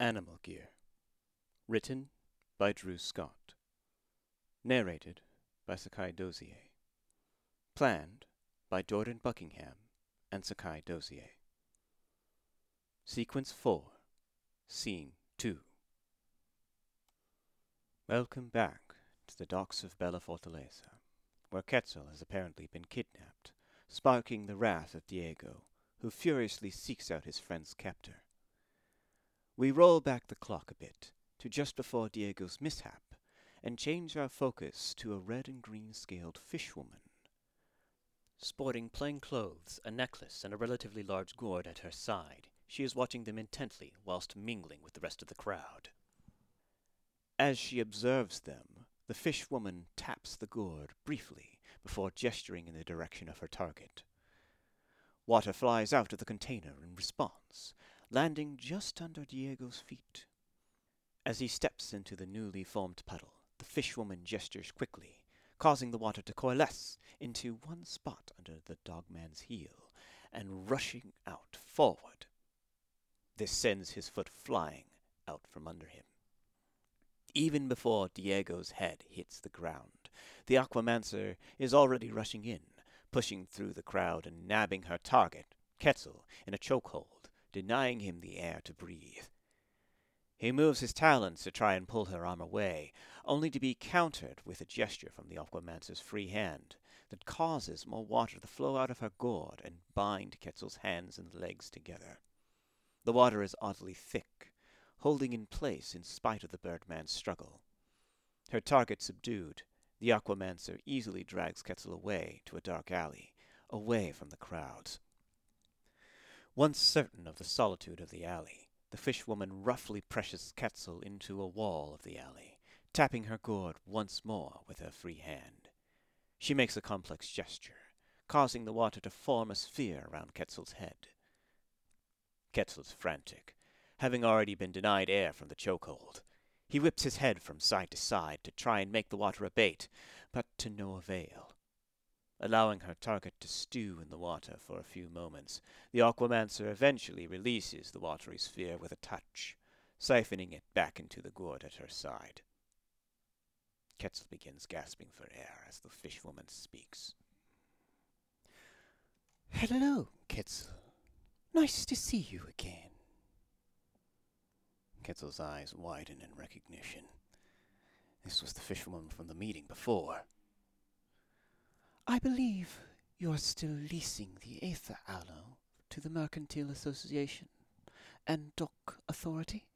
Animal Gear. Written by Drew Scott. Narrated by Sakai Dozier. Planned by Jordan Buckingham and Sakai Dozier. Sequence 4, Scene 2. Welcome back to the docks of Bella Fortaleza, where Quetzal has apparently been kidnapped, sparking the wrath of Diego, who furiously seeks out his friend's captor. We roll back the clock a bit to just before Diego's mishap and change our focus to a red and green scaled fishwoman. Sporting plain clothes, a necklace, and a relatively large gourd at her side, she is watching them intently whilst mingling with the rest of the crowd. As she observes them, the fishwoman taps the gourd briefly before gesturing in the direction of her target. Water flies out of the container in response, landing just under Diego's feet. As he steps into the newly formed puddle, the fishwoman gestures quickly, causing the water to coalesce into one spot under the dogman's heel and rushing out forward. This sends his foot flying out from under him. Even before Diego's head hits the ground, the Aquamancer is already rushing in, pushing through the crowd and nabbing her target, Quetzal, in a chokehold, denying him the air to breathe. He moves his talons to try and pull her arm away, only to be countered with a gesture from the Aquamancer's free hand that causes more water to flow out of her gourd and bind Quetzal's hands and legs together. The water is oddly thick, holding in place in spite of the birdman's struggle. Her target subdued, the Aquamancer easily drags Quetzal away to a dark alley, away from the crowds. Once certain of the solitude of the alley, the fishwoman roughly presses Quetzal into a wall of the alley, tapping her gourd once more with her free hand. She makes a complex gesture, causing the water to form a sphere around Quetzal's head. Quetzal's frantic, having already been denied air from the chokehold. He whips his head from side to side to try and make the water abate, but to no avail. Allowing her target to stew in the water for a few moments, the Aquamancer eventually releases the watery sphere with a touch, siphoning it back into the gourd at her side. Quetzal begins gasping for air as the fishwoman speaks. Hello, Quetzal. Nice to see you again. Quetzal's eyes widen in recognition. This was the fishwoman from the meeting before. I believe you are still leasing the Aether Aloe to the Mercantile Association and Dock Authority?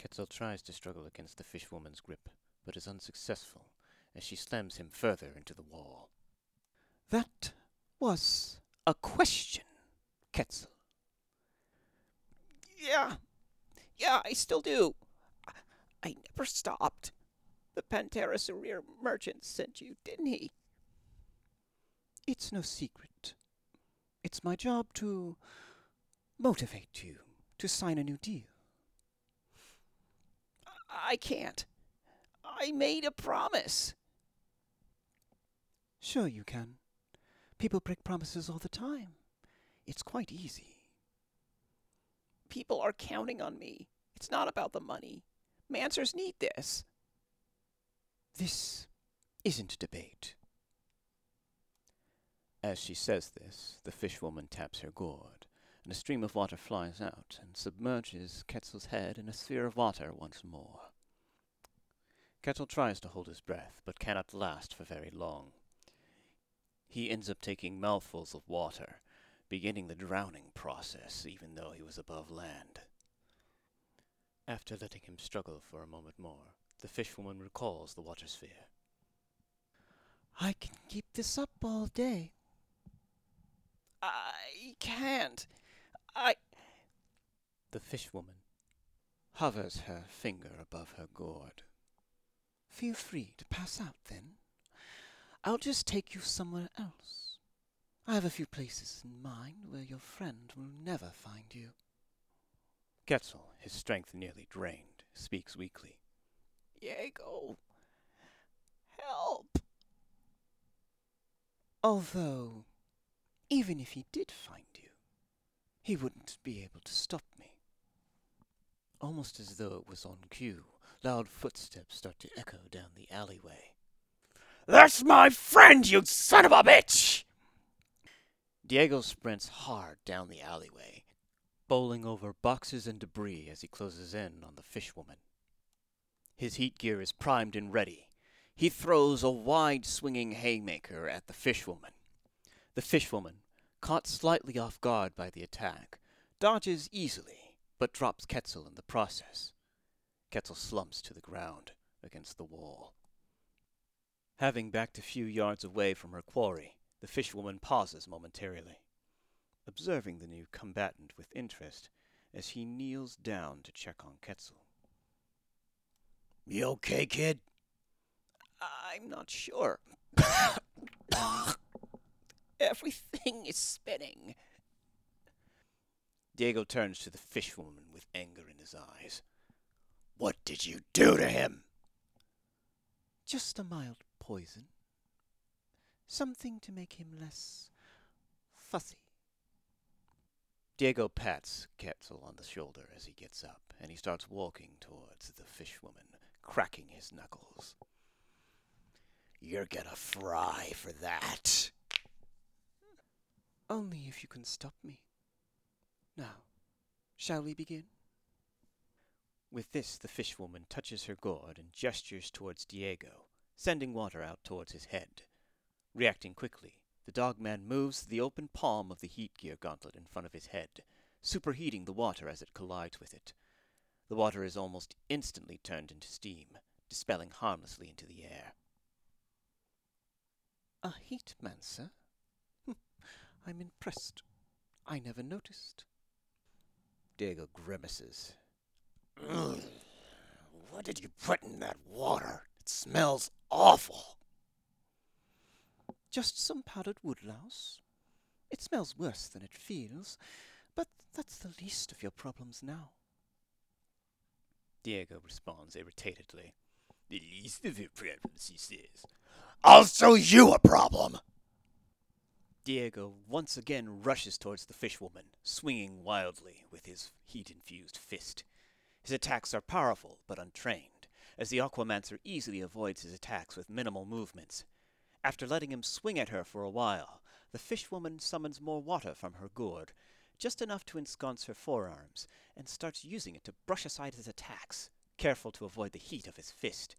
Quetzal tries to struggle against the fishwoman's grip, but is unsuccessful as she slams him further into the wall. That was a question, Quetzal. Yeah, yeah, I still do. I, I never stopped. The Pantera Sarir merchant sent you, didn't he? It's no secret. It's my job to motivate you to sign a new deal. I can't. I made a promise. Sure you can. People break promises all the time. It's quite easy. People are counting on me. It's not about the money. Mancers need this. This isn't debate. As she says this, the fishwoman taps her gourd, and a stream of water flies out and submerges Quetzal's head in a sphere of water once more. Quetzal tries to hold his breath, but cannot last for very long. He ends up taking mouthfuls of water, beginning the drowning process even though he was above land. After letting him struggle for a moment more, the fishwoman recalls the water sphere. I can keep this up all day. I can't. I. The fishwoman hovers her finger above her gourd. Feel free to pass out then. I'll just take you somewhere else. I have a few places in mind where your friend will never find you. Quetzal, his strength nearly drained, speaks weakly. Diego. Help. Although, even if he did find you, he wouldn't be able to stop me. Almost as though it was on cue, loud footsteps start to echo down the alleyway. That's my friend, you son of a bitch! Diego sprints hard down the alleyway, bowling over boxes and debris as he closes in on the fishwoman. His heat gear is primed and ready. He throws a wide swinging haymaker at the fishwoman. The fishwoman, caught slightly off guard by the attack, dodges easily, but drops Quetzal in the process. Quetzal slumps to the ground against the wall. Having backed a few yards away from her quarry, the fishwoman pauses momentarily, observing the new combatant with interest as he kneels down to check on Quetzal. You okay, kid? I'm not sure. Everything is spinning. Diego turns to the fishwoman with anger in his eyes. What did you do to him? Just a mild poison. Something to make him less fussy. Diego pats Quetzal on the shoulder as he gets up, and he starts walking towards the fishwoman, cracking his knuckles. You're gonna fry for that. Only if you can stop me. Now, shall we begin? With this, the fishwoman touches her gourd and gestures towards Diego, sending water out towards his head. Reacting quickly, the dogman moves the open palm of the heat gear gauntlet in front of his head, superheating the water as it collides with it. The water is almost instantly turned into steam, dispelling harmlessly into the air. A heat mancer? Hm, I'm impressed. I never noticed. Diego grimaces. What did you put in that water? It smells awful. Just some powdered woodlouse. It smells worse than it feels, but that's the least of your problems now. Diego responds irritatedly. The least of your problems, he says. I'll show you a problem. Diego once again rushes towards the fishwoman, swinging wildly with his heat infused fist. His attacks are powerful but untrained, as the Aquamancer easily avoids his attacks with minimal movements. After letting him swing at her for a while, the fishwoman summons more water from her gourd, just enough to ensconce her forearms, and starts using it to brush aside his attacks, careful to avoid the heat of his fist.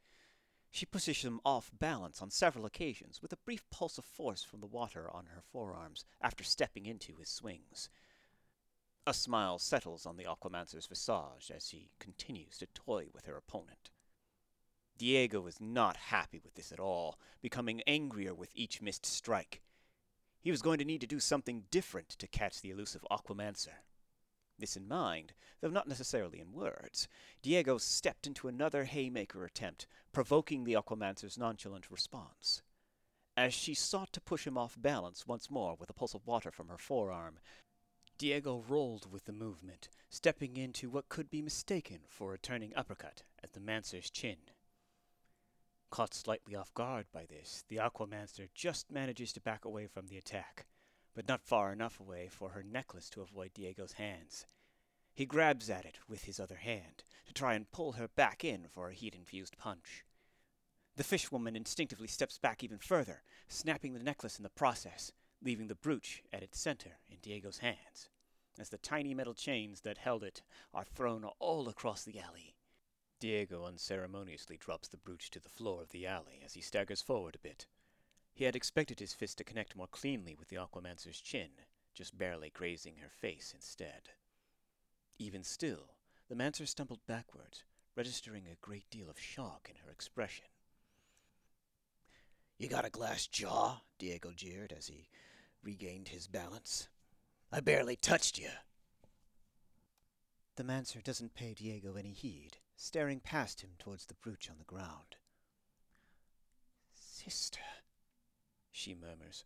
She pushes him off balance on several occasions with a brief pulse of force from the water on her forearms after stepping into his swings. A smile settles on the Aquamancer's visage as he continues to toy with her opponent. Diego is not happy with this at all, becoming angrier with each missed strike. He was going to need to do something different to catch the elusive Aquamancer. This in mind, though not necessarily in words, Diego stepped into another haymaker attempt, provoking the Aquamancer's nonchalant response. As she sought to push him off balance once more with a pulse of water from her forearm, Diego rolled with the movement, stepping into what could be mistaken for a turning uppercut at the Mancer's chin. Caught slightly off guard by this, the Aquamancer just manages to back away from the attack but not far enough away for her necklace to avoid Diego's hands. He grabs at it with his other hand to try and pull her back in for a heat infused punch. The fishwoman instinctively steps back even further, snapping the necklace in the process, leaving the brooch at its center in Diego's hands, as the tiny metal chains that held it are thrown all across the alley. Diego unceremoniously drops the brooch to the floor of the alley as he staggers forward a bit, he had expected his fist to connect more cleanly with the Aquamancer's chin, just barely grazing her face instead. Even still, the Mancer stumbled backwards, registering a great deal of shock in her expression. You got a glass jaw? Diego jeered as he regained his balance. I barely touched you. The Mancer doesn't pay Diego any heed, staring past him towards the brooch on the ground. Sister, she murmurs.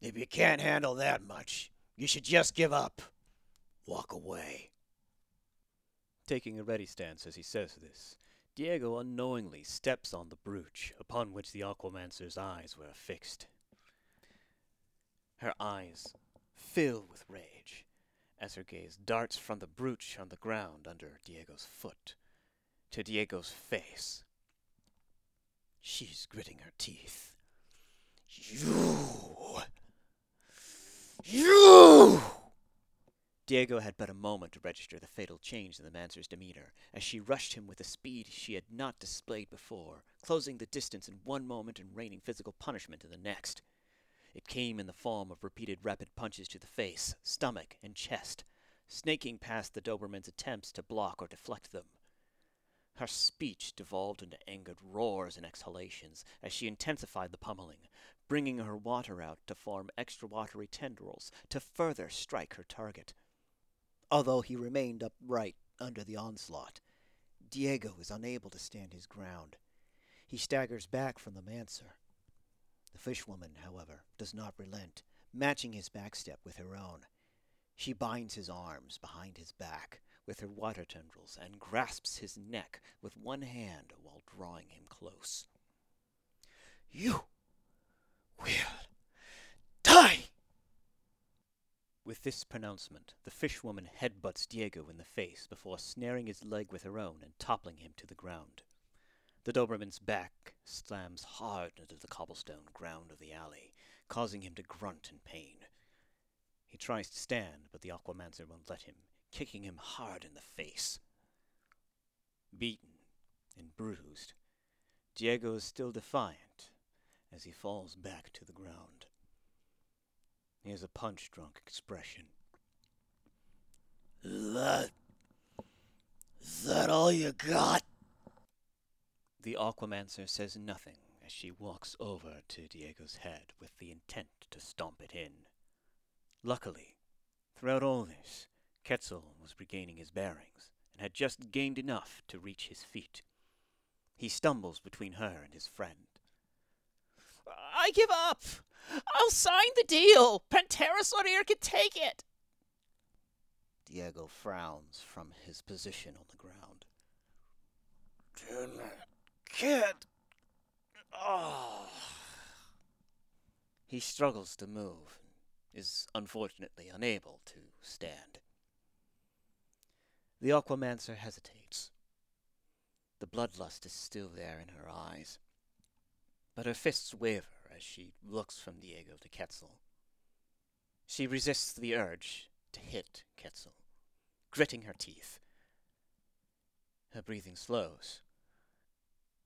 If you can't handle that much, you should just give up. Walk away. Taking a ready stance as he says this, Diego unknowingly steps on the brooch upon which the Aquamancer's eyes were fixed. Her eyes fill with rage, as her gaze darts from the brooch on the ground under Diego's foot to Diego's face. She's gritting her teeth. You! You! Diego had but a moment to register the fatal change in the Mancer's demeanor, as she rushed him with a speed she had not displayed before, closing the distance in one moment and raining physical punishment in the next. It came in the form of repeated rapid punches to the face, stomach, and chest, snaking past the Doberman's attempts to block or deflect them. Her speech devolved into angered roars and exhalations as she intensified the pummeling, bringing her water out to form extra watery tendrils to further strike her target. Although he remained upright under the onslaught, Diego is unable to stand his ground. He staggers back from the mancer. The fishwoman, however, does not relent, matching his backstep with her own. She binds his arms behind his back with her water tendrils and grasps his neck with one hand while drawing him close. You will die! With this pronouncement, the fishwoman headbutts Diego in the face before snaring his leg with her own and toppling him to the ground. The Doberman's back slams hard into the cobblestone ground of the alley, causing him to grunt in pain. He tries to stand, but the Aquamancer won't let him, kicking him hard in the face. Beaten and bruised, Diego is still defiant as he falls back to the ground. He has a punch drunk expression. That. Is that all you got? The Aquamancer says nothing as she walks over to Diego's head with the intent to stomp it in. Luckily, throughout all this, Quetzal was regaining his bearings and had just gained enough to reach his feet. He stumbles between her and his friend. I give up. I'll sign the deal. Pantera Sorir can take it. Diego frowns from his position on the ground. Damn it. Kid. Oh. He struggles to move, is unfortunately unable to stand. The Aquamancer hesitates. The bloodlust is still there in her eyes, but her fists waver as she looks from Diego to Quetzal. She resists the urge to hit Quetzal, gritting her teeth. Her breathing slows,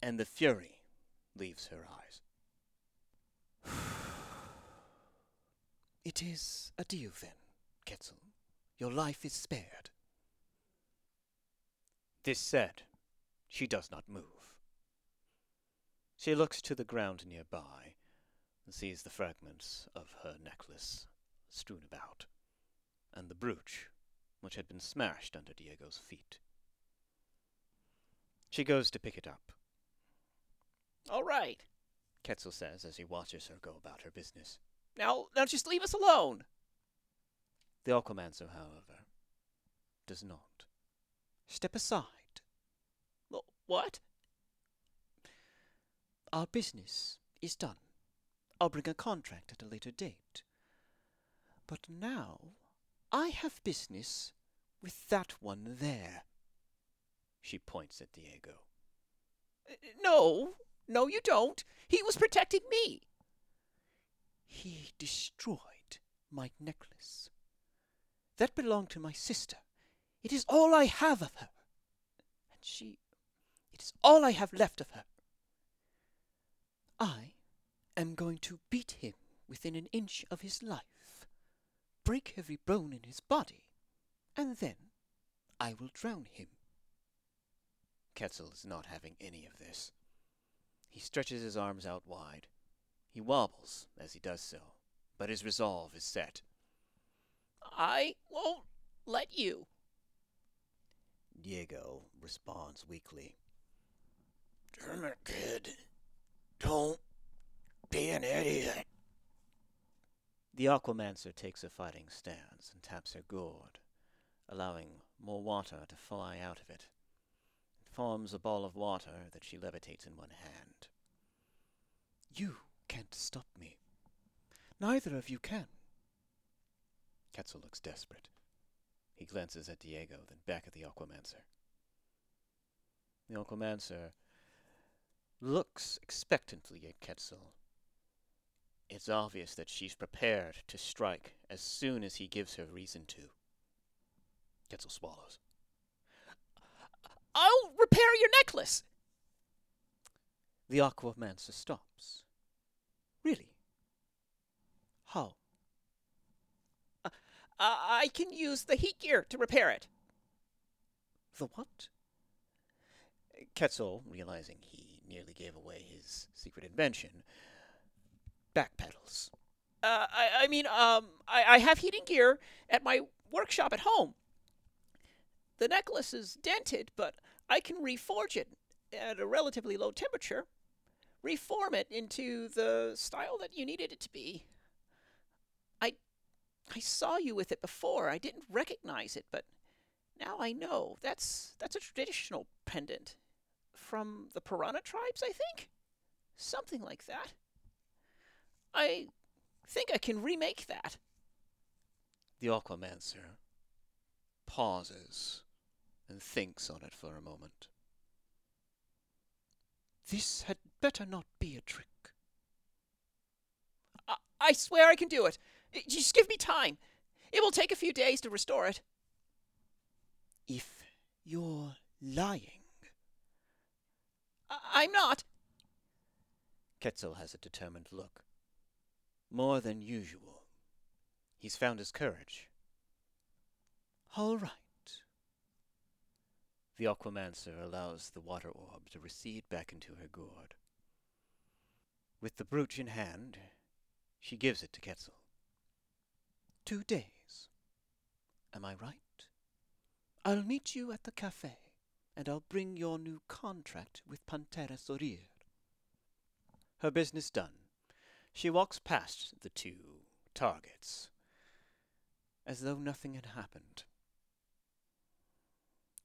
and the fury leaves her eyes. it is a deal then, Quetzal. Your life is spared. This said, she does not move. She looks to the ground nearby and sees the fragments of her necklace strewn about, and the brooch, which had been smashed under Diego's feet. She goes to pick it up. All right. Quetzal says as he watches her go about her business. Now, now just leave us alone. The Aquamancer, however, does not. Step aside. What? Our business is done. I'll bring a contract at a later date. But now I have business with that one there. She points at Diego. Uh, No, no, you don't. He was protecting me. He destroyed my necklace. That belonged to my sister. It is all I have of her. And she. It is all I have left of her. I am going to beat him within an inch of his life, break every bone in his body, and then I will drown him. Quetzal is not having any of this. He stretches his arms out wide. He wobbles as he does so, but his resolve is set. I won't let you. Diego responds weakly. Damn it, kid. Don't be an idiot. The Aquamancer takes a fighting stance and taps her gourd, allowing more water to fly out of it. Forms a ball of water that she levitates in one hand. You can't stop me. Neither of you can. Quetzal looks desperate. He glances at Diego, then back at the Aquamancer. The Aquamancer looks expectantly at Quetzal. It's obvious that she's prepared to strike as soon as he gives her reason to. Quetzal swallows. I'll repair your necklace. The Aquamancer stops. Really? How? Uh, I can use the heat gear to repair it. The what? Quetzal, realizing he nearly gave away his secret invention, backpedals. Uh, I, I mean, um, I, I have heating gear at my workshop at home. The necklace is dented, but I can reforge it at a relatively low temperature, reform it into the style that you needed it to be. I, I saw you with it before. I didn't recognize it, but now I know. That's that's a traditional pendant from the Piranha tribes, I think. Something like that. I think I can remake that. The Aquamancer pauses and thinks on it for a moment. This had better not be a trick. I, I swear I can do it. Just give me time. It will take a few days to restore it. If you're lying. I, I'm not. Quetzal has a determined look. More than usual. He's found his courage. All right. The Aquamancer allows the water orb to recede back into her gourd. With the brooch in hand, she gives it to Quetzal. Two days. Am I right? I'll meet you at the cafe, and I'll bring your new contract with Pantera Sorir. Her business done, she walks past the two targets, as though nothing had happened.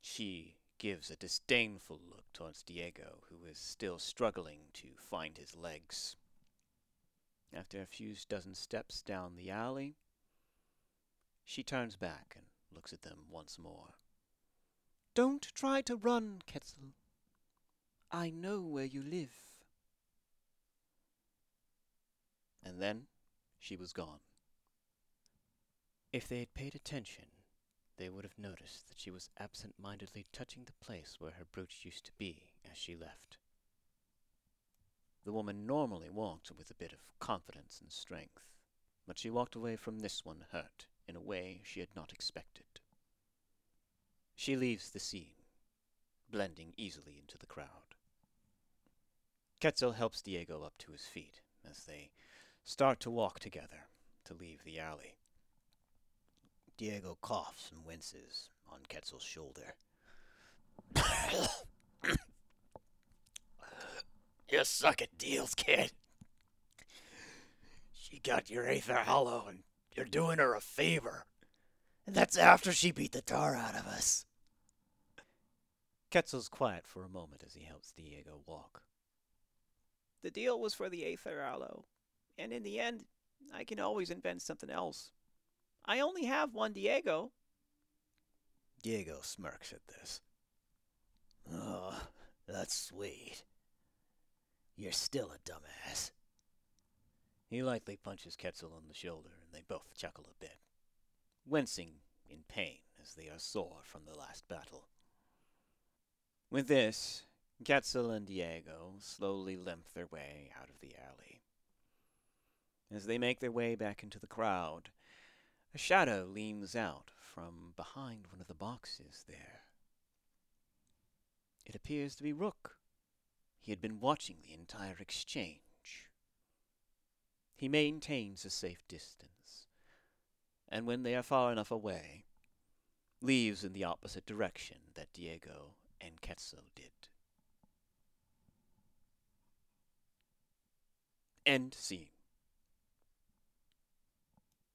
She gives a disdainful look towards Diego, who is still struggling to find his legs. After a few dozen steps down the alley, she turns back and looks at them once more. Don't try to run, Quetzal. I know where you live. And then she was gone. If they had paid attention, they would have noticed that she was absent mindedly touching the place where her brooch used to be as she left. The woman normally walked with a bit of confidence and strength, but she walked away from this one hurt in a way she had not expected. She leaves the scene, blending easily into the crowd. Quetzal helps Diego up to his feet as they start to walk together to leave the alley. Diego coughs and winces on Quetzal's shoulder. you suck at deals, kid. She got your Aether Hollow, and you're doing her a favor. And that's after she beat the tar out of us. Quetzal's quiet for a moment as he helps Diego walk. The deal was for the Aether Aloe, and in the end, I can always invent something else. I only have one Diego. Diego smirks at this. Oh, that's sweet. You're still a dumbass. He lightly punches Quetzal on the shoulder, and they both chuckle a bit, wincing in pain as they are sore from the last battle. With this, Quetzal and Diego slowly limp their way out of the alley. As they make their way back into the crowd, a shadow leans out from behind one of the boxes there. It appears to be Rook. He had been watching the entire exchange. He maintains a safe distance, and when they are far enough away, leaves in the opposite direction that Diego and Quetzal did. End scene.